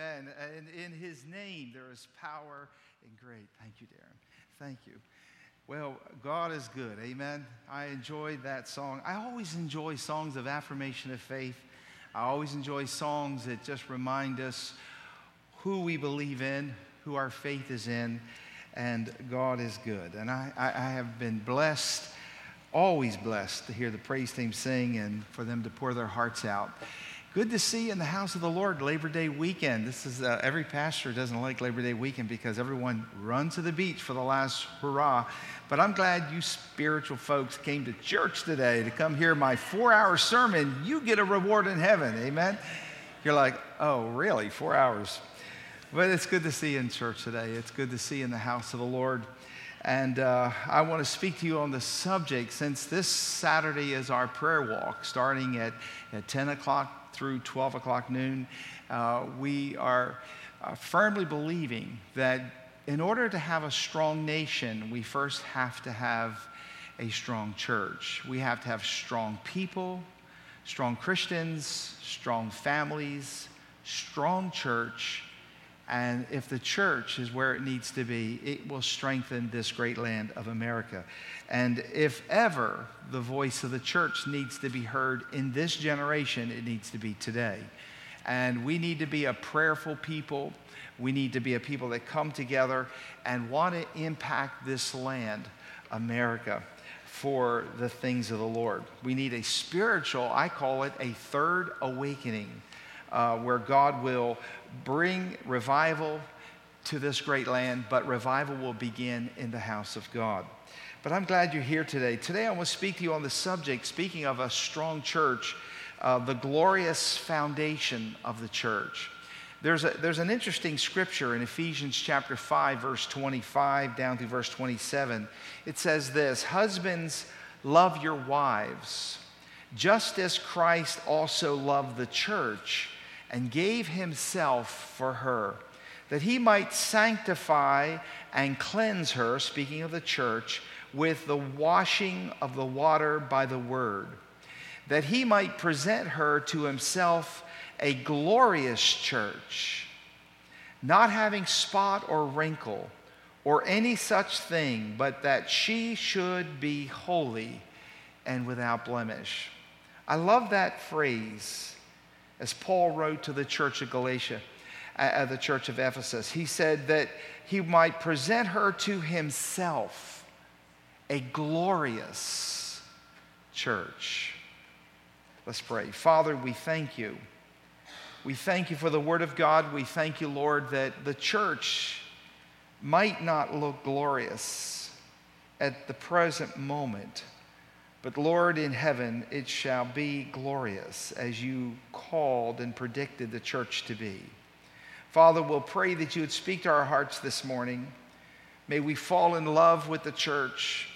Amen. And in his name there is power and great. Thank you, Darren. Thank you. Well, God is good. Amen. I enjoyed that song. I always enjoy songs of affirmation of faith. I always enjoy songs that just remind us who we believe in, who our faith is in, and God is good. And I, I, I have been blessed, always blessed, to hear the praise team sing and for them to pour their hearts out. Good to see you in the house of the Lord Labor Day weekend. This is uh, every pastor doesn't like Labor Day weekend because everyone runs to the beach for the last hurrah. But I'm glad you spiritual folks came to church today to come hear my four hour sermon. You get a reward in heaven. Amen. You're like, oh, really? Four hours. But it's good to see you in church today. It's good to see you in the house of the Lord. And uh, I want to speak to you on the subject since this Saturday is our prayer walk starting at, at 10 o'clock through 12 o'clock noon, uh, we are uh, firmly believing that in order to have a strong nation, we first have to have a strong church. We have to have strong people, strong Christians, strong families, strong church. And if the church is where it needs to be, it will strengthen this great land of America. And if ever the voice of the church needs to be heard in this generation, it needs to be today. And we need to be a prayerful people. We need to be a people that come together and want to impact this land, America, for the things of the Lord. We need a spiritual, I call it a third awakening, uh, where God will bring revival to this great land, but revival will begin in the house of God. But I'm glad you're here today. Today, I want to speak to you on the subject, speaking of a strong church, uh, the glorious foundation of the church. There's, a, there's an interesting scripture in Ephesians chapter 5, verse 25 down to verse 27. It says this Husbands, love your wives, just as Christ also loved the church and gave himself for her, that he might sanctify and cleanse her, speaking of the church with the washing of the water by the word, that he might present her to himself a glorious church, not having spot or wrinkle or any such thing, but that she should be holy and without blemish. I love that phrase as Paul wrote to the church of Galatia, uh, the church of Ephesus. He said that he might present her to himself a glorious church. Let's pray. Father, we thank you. We thank you for the Word of God. We thank you, Lord, that the church might not look glorious at the present moment, but Lord, in heaven it shall be glorious as you called and predicted the church to be. Father, we'll pray that you would speak to our hearts this morning. May we fall in love with the church.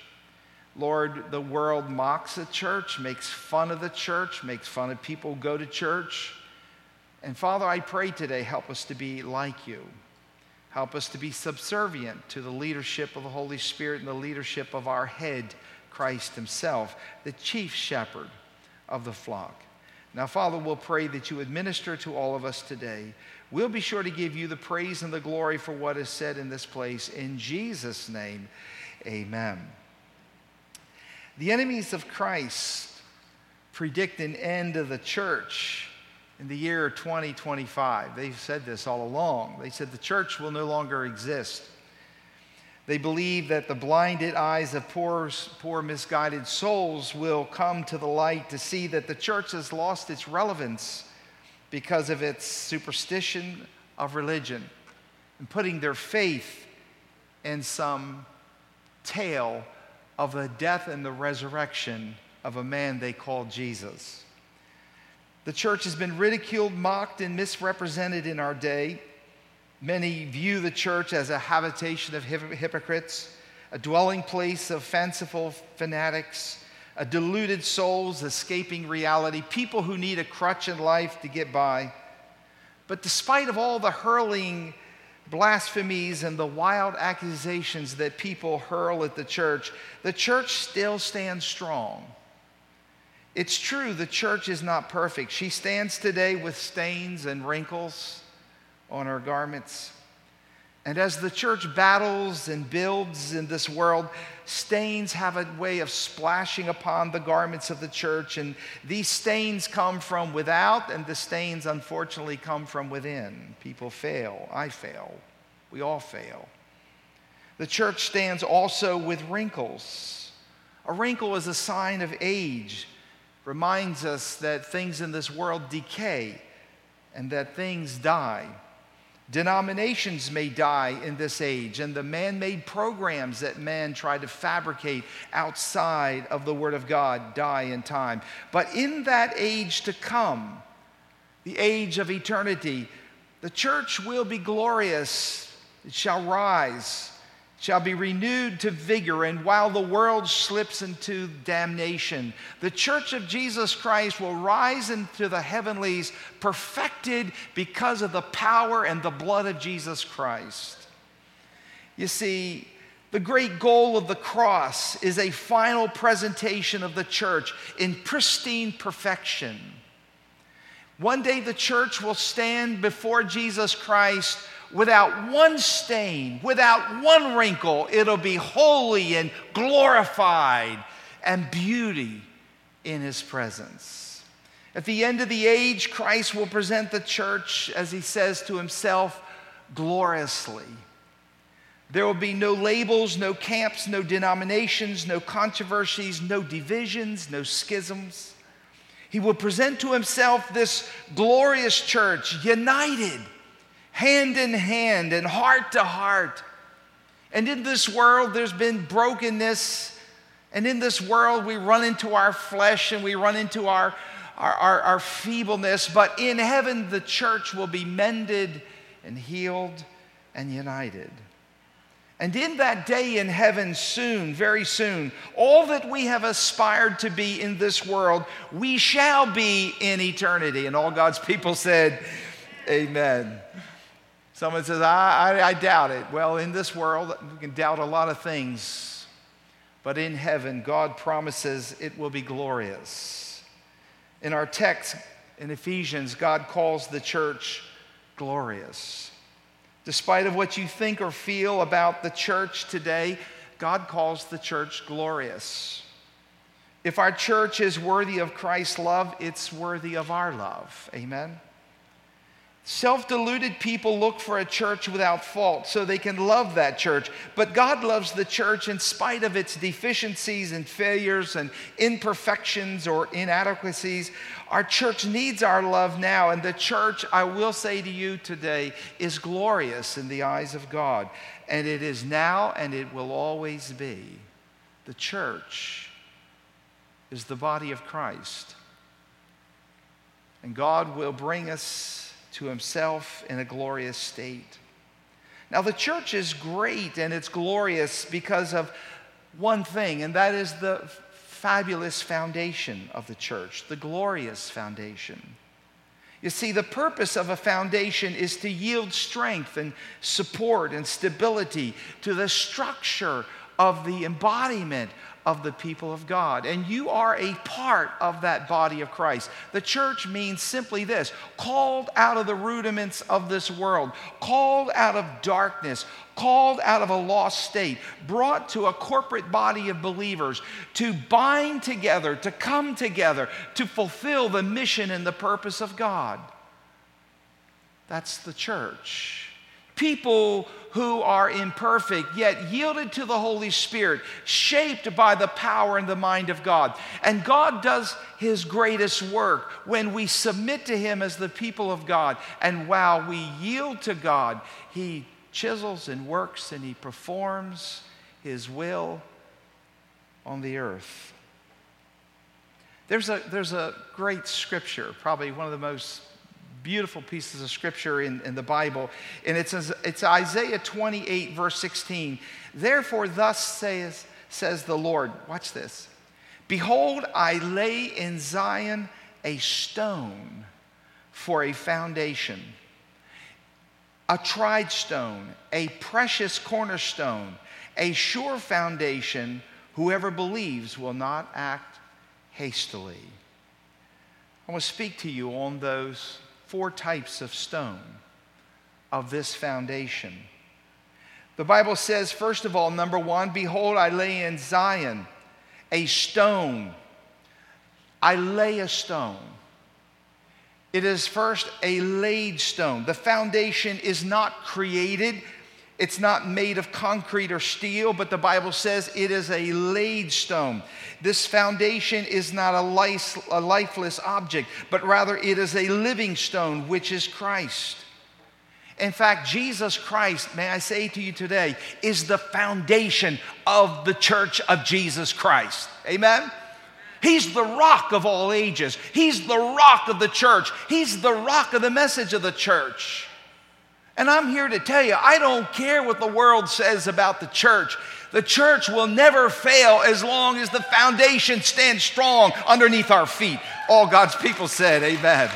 Lord, the world mocks the church, makes fun of the church, makes fun of people who go to church. And Father, I pray today, help us to be like you. Help us to be subservient to the leadership of the Holy Spirit and the leadership of our head, Christ Himself, the chief shepherd of the flock. Now, Father, we'll pray that you administer to all of us today. We'll be sure to give you the praise and the glory for what is said in this place. In Jesus' name, amen. The enemies of Christ predict an end of the church in the year 2025. They've said this all along. They said the church will no longer exist. They believe that the blinded eyes of poor, poor, misguided souls will come to the light to see that the church has lost its relevance because of its superstition of religion and putting their faith in some tale of the death and the resurrection of a man they call Jesus. The church has been ridiculed, mocked, and misrepresented in our day. Many view the church as a habitation of hypocrites, a dwelling place of fanciful fanatics, a deluded souls escaping reality, people who need a crutch in life to get by. But despite of all the hurling blasphemies and the wild accusations that people hurl at the church, the church still stands strong. It's true, the church is not perfect. She stands today with stains and wrinkles, on our garments. And as the church battles and builds in this world, stains have a way of splashing upon the garments of the church. And these stains come from without, and the stains, unfortunately, come from within. People fail. I fail. We all fail. The church stands also with wrinkles. A wrinkle is a sign of age, reminds us that things in this world decay and that things die. Denominations may die in this age, and the man made programs that men try to fabricate outside of the Word of God die in time. But in that age to come, the age of eternity, the church will be glorious, it shall rise shall be renewed to vigor, and while the world slips into damnation, the church of Jesus Christ will rise into the heavenlies, perfected because of the power and the blood of Jesus Christ. You see, the great goal of the cross is a final presentation of the church in pristine perfection. One day the church will stand before Jesus Christ without one stain, without one wrinkle. It'll be holy and glorified and beauty in his presence. At the end of the age, Christ will present the church, as he says to himself, gloriously. There will be no labels, no camps, no denominations, no controversies, no divisions, no schisms. He will present to himself this glorious church, united hand in hand and heart to heart. And in this world, there's been brokenness. And in this world, we run into our flesh and we run into our, our, our, our feebleness. But in heaven, the church will be mended and healed and united. And in that day in heaven, soon, very soon, all that we have aspired to be in this world, we shall be in eternity. And all God's people said, Amen. Someone says, I, I, I, doubt it. Well, in this world, we can doubt a lot of things. But in heaven, God promises it will be glorious. In our text in Ephesians, God calls the church glorious. Despite of what you think or feel about the church today, God calls the church glorious. If our church is worthy of Christ's love, it's worthy of our love. Amen. Self deluded people look for a church without fault so they can love that church. But God loves the church in spite of its deficiencies and failures and imperfections or inadequacies. Our church needs our love now, and the church, I will say to you today, is glorious in the eyes of God. And it is now and it will always be. The church is the body of Christ. And God will bring us to himself in a glorious state. Now, the church is great and it's glorious because of one thing, and that is the fabulous foundation of the church, the glorious foundation. You see, the purpose of a foundation is to yield strength and support and stability to the structure of the embodiment of the people of God. And you are a part of that body of Christ. The church means simply this called out of the rudiments of this world, called out of darkness, called out of a lost state, brought to a corporate body of believers to bind together, to come together, to fulfill the mission and the purpose of God. That's the church. People who are imperfect, yet yielded to the Holy Spirit, shaped by the power and the mind of God. And God does his greatest work when we submit to him as the people of God. And while we yield to God, he chisels and works and he performs his will on the earth. There's a, there's a great scripture, probably one of the most beautiful pieces of scripture in, in the Bible. And it says, it's Isaiah 28, verse 16. Therefore, thus says, says the Lord, watch this. Behold, I lay in Zion a stone for a foundation, a tried stone, a precious cornerstone, a sure foundation. Whoever believes will not act hastily. I want to speak to you on those four types of stone of this foundation. The Bible says, first of all, number one, behold, I lay in Zion a stone. I lay a stone. It is first a laid stone. The foundation is not created, it's not made of concrete or steel, but the Bible says it is a laid stone. This foundation is not a, life, a lifeless object, but rather it is a living stone, which is Christ. In fact, Jesus Christ, may I say to you today, is the foundation of the church of Jesus Christ. Amen? He's the rock of all ages. He's the rock of the church. He's the rock of the message of the church. And I'm here to tell you, I don't care what the world says about the church. The church will never fail as long as the foundation stands strong underneath our feet. All God's people said, Amen.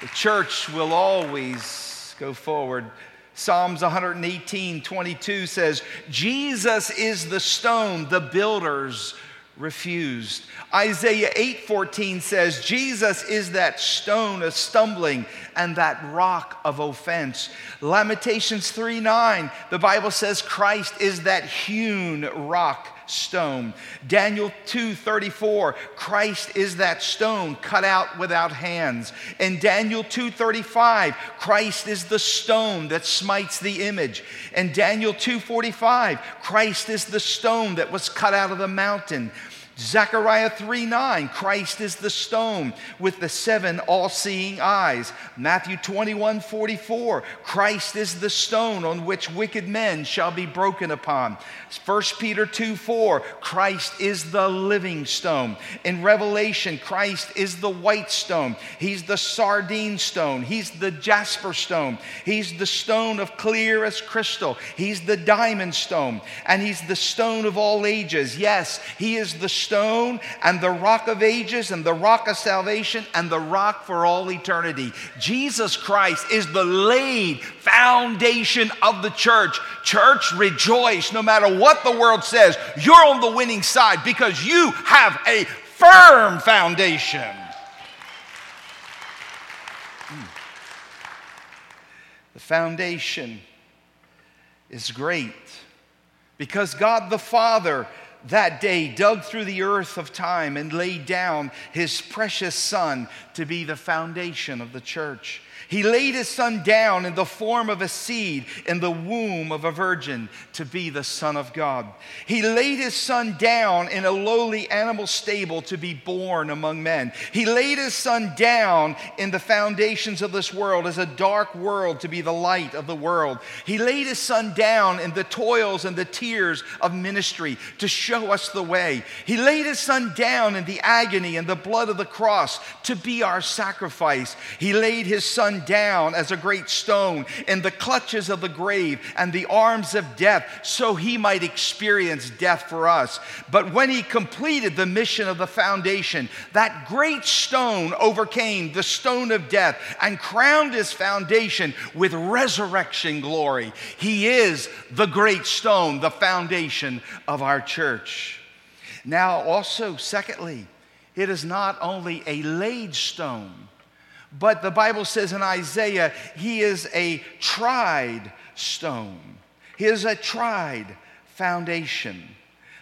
The church will always go forward. Psalms 118 22 says, Jesus is the stone the builders refused. Isaiah 8:14 says Jesus is that stone of stumbling and that rock of offense. Lamentations 3:9 the Bible says Christ is that hewn rock stone. Daniel 2:34, Christ is that stone cut out without hands. In Daniel 2:35, Christ is the stone that smites the image. In Daniel 2:45, Christ is the stone that was cut out of the mountain. Zechariah 3 9, Christ is the stone with the seven all seeing eyes. Matthew 21 44, Christ is the stone on which wicked men shall be broken upon. 1 Peter 2 4, Christ is the living stone. In Revelation, Christ is the white stone. He's the sardine stone. He's the jasper stone. He's the stone of clear as crystal. He's the diamond stone. And he's the stone of all ages. Yes, he is the stone and the rock of ages and the rock of salvation and the rock for all eternity. Jesus Christ is the laid foundation of the church. Church, rejoice no matter what the world says. You're on the winning side because you have a firm foundation. Hmm. The foundation is great because God the Father that day dug through the earth of time and laid down his precious Son to be the foundation of the church. He laid his son down in the form of a seed in the womb of a virgin to be the Son of God. He laid his son down in a lowly animal stable to be born among men. He laid his son down in the foundations of this world as a dark world to be the light of the world. He laid his son down in the toils and the tears of ministry to show us the way. He laid his son down in the agony and the blood of the cross to be our sacrifice. He laid his son down as a great stone in the clutches of the grave and the arms of death so he might experience death for us. But when he completed the mission of the foundation, that great stone overcame the stone of death and crowned his foundation with resurrection glory. He is the great stone, the foundation of our church. Now, also, secondly, it is not only a laid stone, but the Bible says in Isaiah, he is a tried stone. He is a tried foundation.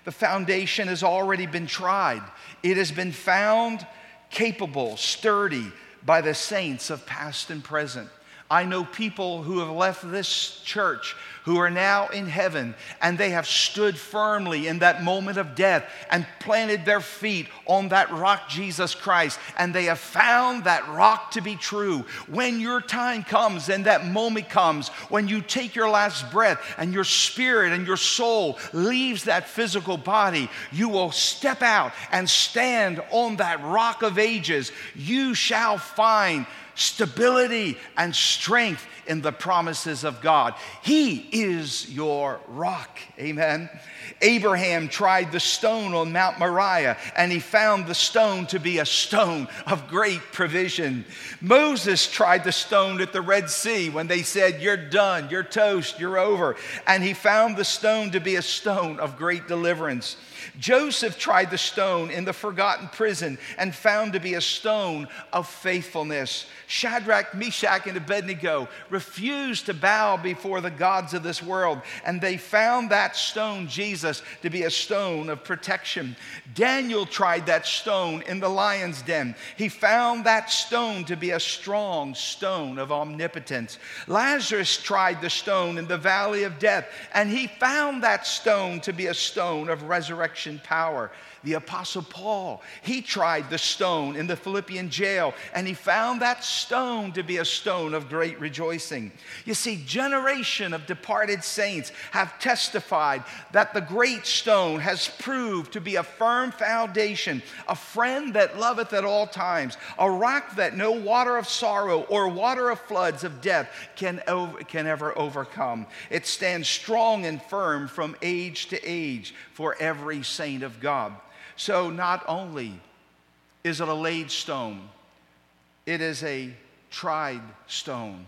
The foundation has already been tried, it has been found capable, sturdy by the saints of past and present. I know people who have left this church who are now in heaven and they have stood firmly in that moment of death and planted their feet on that rock, Jesus Christ, and they have found that rock to be true. When your time comes and that moment comes, when you take your last breath and your spirit and your soul leaves that physical body, you will step out and stand on that rock of ages. You shall find stability and strength in the promises of God. He is your rock. Amen. Abraham tried the stone on Mount Moriah and he found the stone to be a stone of great provision. Moses tried the stone at the Red Sea when they said, You're done, you're toast, you're over. And he found the stone to be a stone of great deliverance. Joseph tried the stone in the forgotten prison and found to be a stone of faithfulness. Shadrach, Meshach, and Abednego refused to bow before the gods of this world, and they found that stone, Jesus, to be a stone of protection. Daniel tried that stone in the lion's den. He found that stone to be a strong stone of omnipotence. Lazarus tried the stone in the valley of death, and he found that stone to be a stone of resurrection power the Apostle Paul. He tried the stone in the Philippian jail, and he found that stone to be a stone of great rejoicing. You see, generation of departed saints have testified that the great stone has proved to be a firm foundation, a friend that loveth at all times, a rock that no water of sorrow or water of floods of death can, over, can ever overcome. It stands strong and firm from age to age for every saint of God. So not only is it a laid stone, it is a tried stone.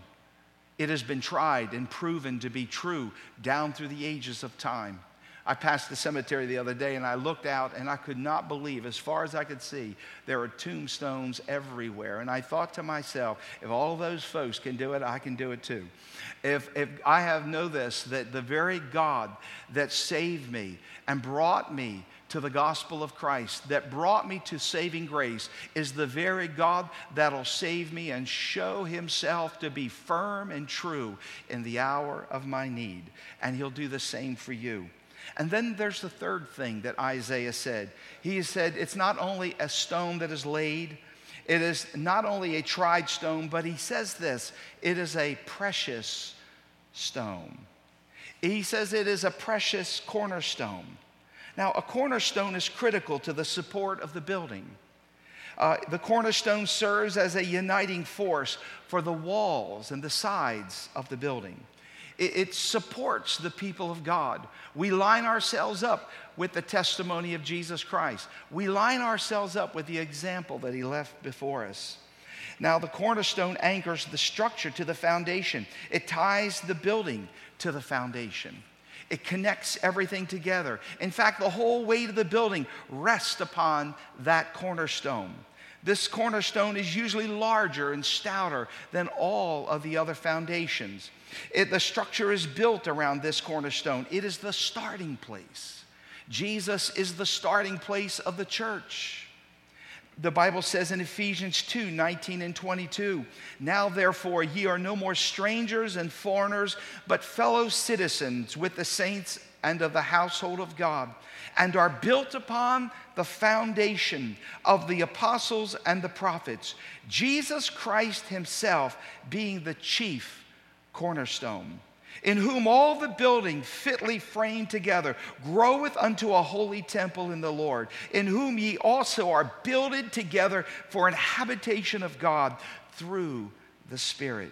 It has been tried and proven to be true down through the ages of time. I passed the cemetery the other day and I looked out and I could not believe, as far as I could see, there are tombstones everywhere. And I thought to myself, if all those folks can do it, I can do it too. If, if I have know this, that the very God that saved me and brought me to the gospel of Christ that brought me to saving grace is the very God that'll save me and show himself to be firm and true in the hour of my need. And he'll do the same for you. And then there's the third thing that Isaiah said. He said, It's not only a stone that is laid, it is not only a tried stone, but he says this it is a precious stone. He says it is a precious cornerstone. Now, a cornerstone is critical to the support of the building. Uh, the cornerstone serves as a uniting force for the walls and the sides of the building. It, it supports the people of God. We line ourselves up with the testimony of Jesus Christ. We line ourselves up with the example that he left before us. Now, the cornerstone anchors the structure to the foundation, it ties the building to the foundation. It connects everything together. In fact, the whole weight of the building rests upon that cornerstone. This cornerstone is usually larger and stouter than all of the other foundations. It, the structure is built around this cornerstone, it is the starting place. Jesus is the starting place of the church the Bible says in Ephesians 2 19 and 22, Now therefore ye are no more strangers and foreigners, but fellow citizens with the saints and of the household of God, and are built upon the foundation of the apostles and the prophets, Jesus Christ Himself being the chief cornerstone in whom all the building fitly framed together groweth unto a holy temple in the Lord, in whom ye also are builded together for an habitation of God through the Spirit.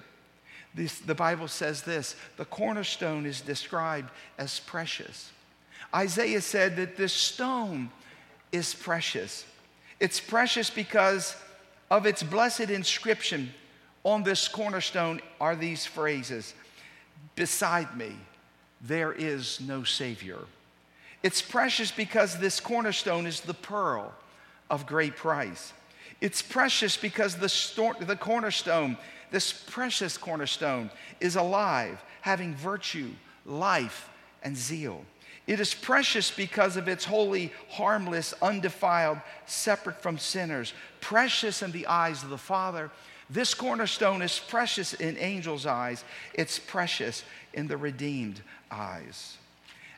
This, the Bible says this the cornerstone is described as precious. Isaiah said that this stone is precious. It's precious because of its blessed inscription on this cornerstone are these phrases Beside me, there is no Savior. It's precious because this cornerstone is the pearl of great price. It's precious because the, sto- the cornerstone, this precious cornerstone, is alive, having virtue, life, and zeal. It is precious because of its holy, harmless, undefiled, separate from sinners, precious in the eyes of the Father this cornerstone is precious in angels' eyes, it's precious in the redeemed eyes.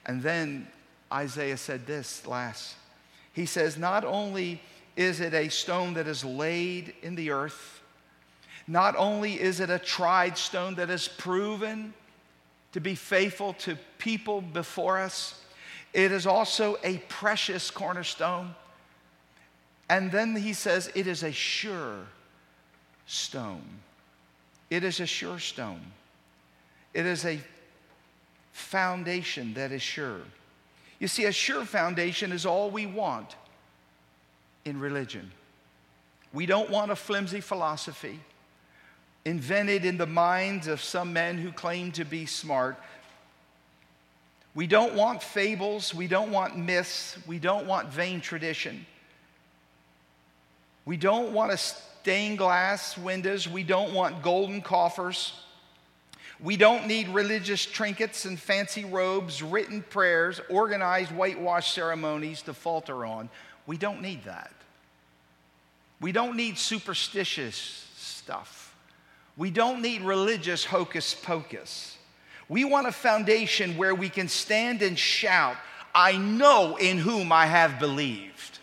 And then Isaiah said this last. He says, Not only is it a stone that is laid in the earth, not only is it a tried stone that is proven to be faithful to people before us, it is also a precious cornerstone. And then he says, It is a sure stone. It is a sure stone. It is a foundation that is sure. You see, a sure foundation is all we want in religion. We don't want a flimsy philosophy invented in the minds of some men who claim to be smart. We don't want fables. We don't want myths. We don't want vain tradition. We don't want to stained glass windows. We don't want golden coffers. We don't need religious trinkets and fancy robes, written prayers, organized whitewash ceremonies to falter on. We don't need that. We don't need superstitious stuff. We don't need religious hocus pocus. We want a foundation where we can stand and shout, I know in whom I have believed.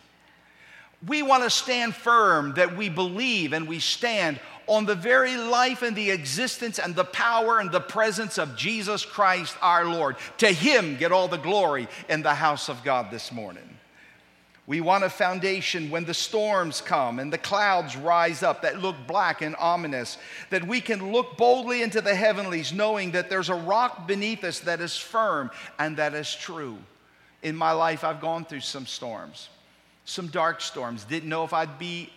We want to stand firm that we believe and we stand on the very life and the existence and the power and the presence of Jesus Christ our Lord. To Him get all the glory in the house of God this morning. We want a foundation when the storms come and the clouds rise up that look black and ominous, that we can look boldly into the heavenlies, knowing that there's a rock beneath us that is firm and that is true. In my life, I've gone through some storms, some dark storms. Didn't know if I'd be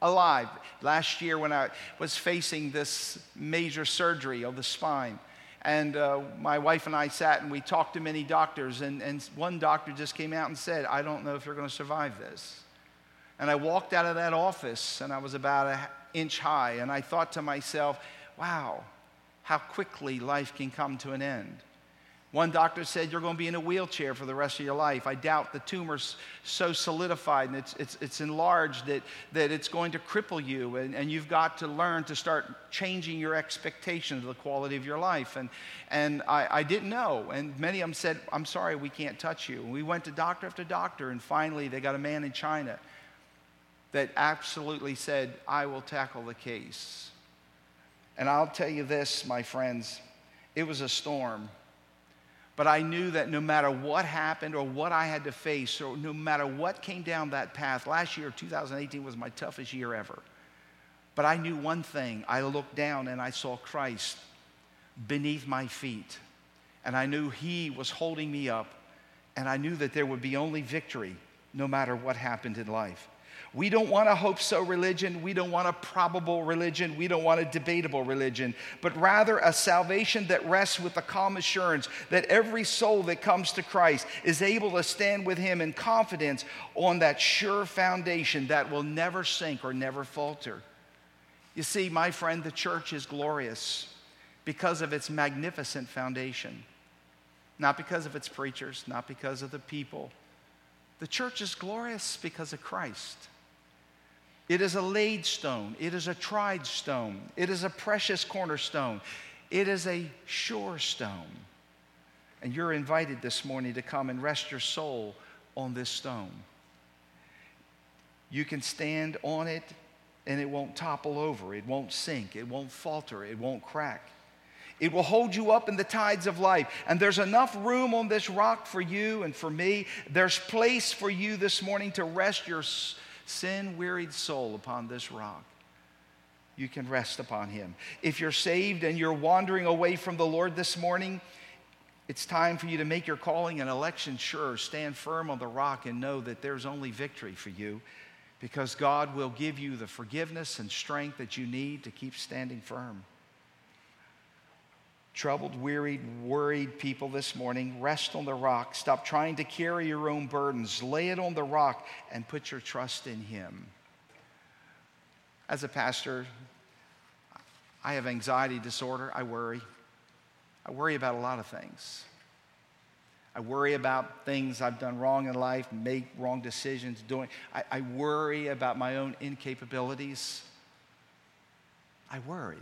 alive. Last year, when I was facing this major surgery of the spine, and uh, my wife and I sat and we talked to many doctors, and, and one doctor just came out and said, I don't know if you're going to survive this. And I walked out of that office, and I was about an inch high, and I thought to myself, wow, how quickly life can come to an end. One doctor said you're going to be in a wheelchair for the rest of your life. I doubt the tumor's so solidified and it's, it's, it's enlarged that, that it's going to cripple you, and, and you've got to learn to start changing your expectations of the quality of your life. And, and I, I didn't know, and many of them said, I'm sorry, we can't touch you. And we went to doctor after doctor, and finally they got a man in China that absolutely said, I will tackle the case. And I'll tell you this, my friends, it was a storm but I knew that no matter what happened or what I had to face, or no matter what came down that path, last year, 2018, was my toughest year ever. But I knew one thing I looked down and I saw Christ beneath my feet. And I knew He was holding me up. And I knew that there would be only victory no matter what happened in life. We don't want a hope so religion. We don't want a probable religion. We don't want a debatable religion, but rather a salvation that rests with the calm assurance that every soul that comes to Christ is able to stand with Him in confidence on that sure foundation that will never sink or never falter. You see, my friend, the church is glorious because of its magnificent foundation, not because of its preachers, not because of the people. The church is glorious because of Christ. It is a laid stone. It is a tried stone. It is a precious cornerstone. It is a sure stone. And you're invited this morning to come and rest your soul on this stone. You can stand on it and it won't topple over, it won't sink, it won't falter, it won't crack. It will hold you up in the tides of life. And there's enough room on this rock for you and for me. There's place for you this morning to rest your sin wearied soul upon this rock, you can rest upon him. If you're saved and you're wandering away from the Lord this morning, it's time for you to make your calling and election sure. Stand firm on the rock and know that there's only victory for you because God will give you the forgiveness and strength that you need to keep standing firm troubled, wearied, worried people this morning, rest on the rock. Stop trying to carry your own burdens. Lay it on the rock and put your trust in Him. As a pastor, I have anxiety disorder. I worry. I worry about a lot of things. I worry about things I've done wrong in life, make wrong decisions, doing. I, I worry about my own incapabilities. I worry.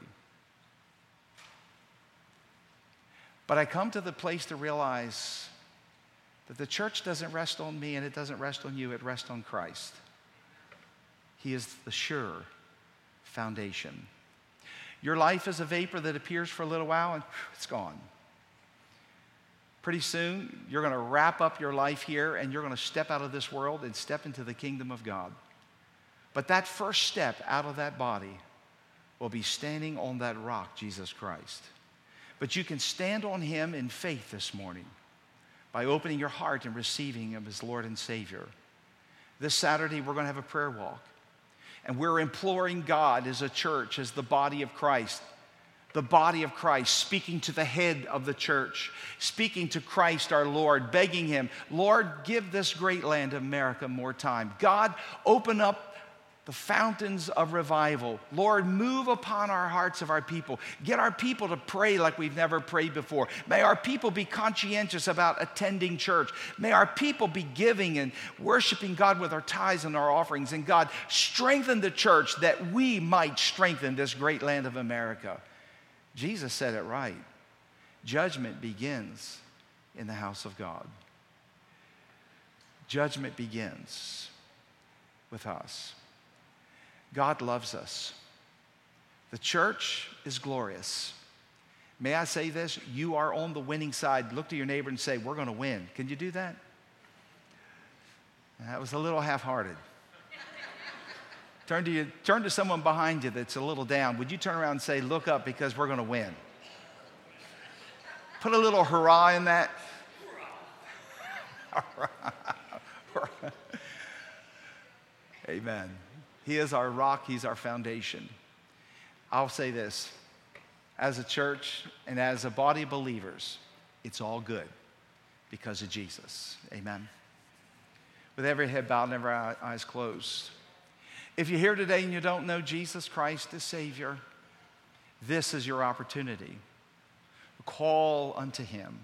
But I come to the place to realize that the church doesn't rest on me and it doesn't rest on you, it rests on Christ. He is the sure foundation. Your life is a vapor that appears for a little while and it's gone. Pretty soon, you're going to wrap up your life here and you're going to step out of this world and step into the kingdom of God. But that first step out of that body will be standing on that rock, Jesus Christ. But you can stand on Him in faith this morning by opening your heart and receiving Him as Lord and Savior. This Saturday, we're going to have a prayer walk. And we're imploring God as a church, as the body of Christ, the body of Christ, speaking to the head of the church, speaking to Christ our Lord, begging Him, Lord, give this great land, of America, more time. God, open up the fountains of revival. Lord, move upon our hearts of our people. Get our people to pray like we've never prayed before. May our people be conscientious about attending church. May our people be giving and worshiping God with our tithes and our offerings. And God, strengthen the church that we might strengthen this great land of America. Jesus said it right. Judgment begins in the house of God. Judgment begins with us. God loves us. The church is glorious. May I say this? You are on the winning side. Look to your neighbor and say, We're going to win. Can you do that? That was a little half hearted. turn, to you, turn to someone behind you that's a little down. Would you turn around and say, Look up because we're going to win? Put a little hurrah in that. Amen. He is our rock, He's our foundation. I'll say this as a church and as a body of believers, it's all good because of Jesus. Amen. With every head bowed and every eyes closed. If you're here today and you don't know Jesus Christ as Savior, this is your opportunity. Call unto Him.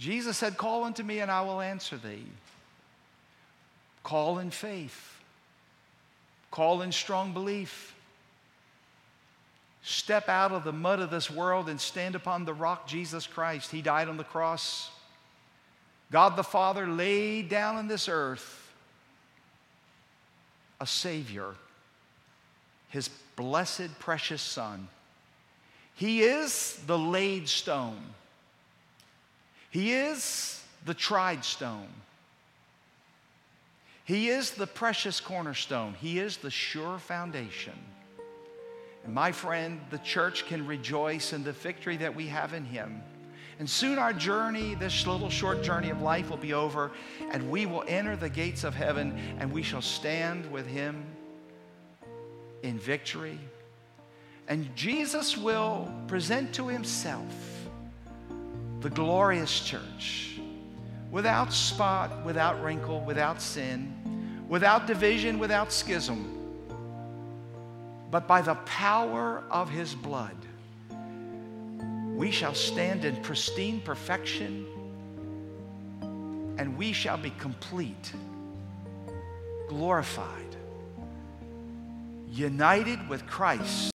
Jesus said, Call unto me and I will answer thee. Call in faith. Call in strong belief. Step out of the mud of this world and stand upon the rock, Jesus Christ. He died on the cross. God the Father laid down on this earth a Savior, His blessed, precious Son. He is the laid stone, He is the tried stone. He is the precious cornerstone, He is the sure foundation. And my friend, the church can rejoice in the victory that we have in Him. And soon our journey, this little short journey of life, will be over, and we will enter the gates of heaven, and we shall stand with Him in victory. And Jesus will present to Himself the glorious church without spot, without wrinkle, without sin, without division, without schism, but by the power of his blood, we shall stand in pristine perfection and we shall be complete, glorified, united with Christ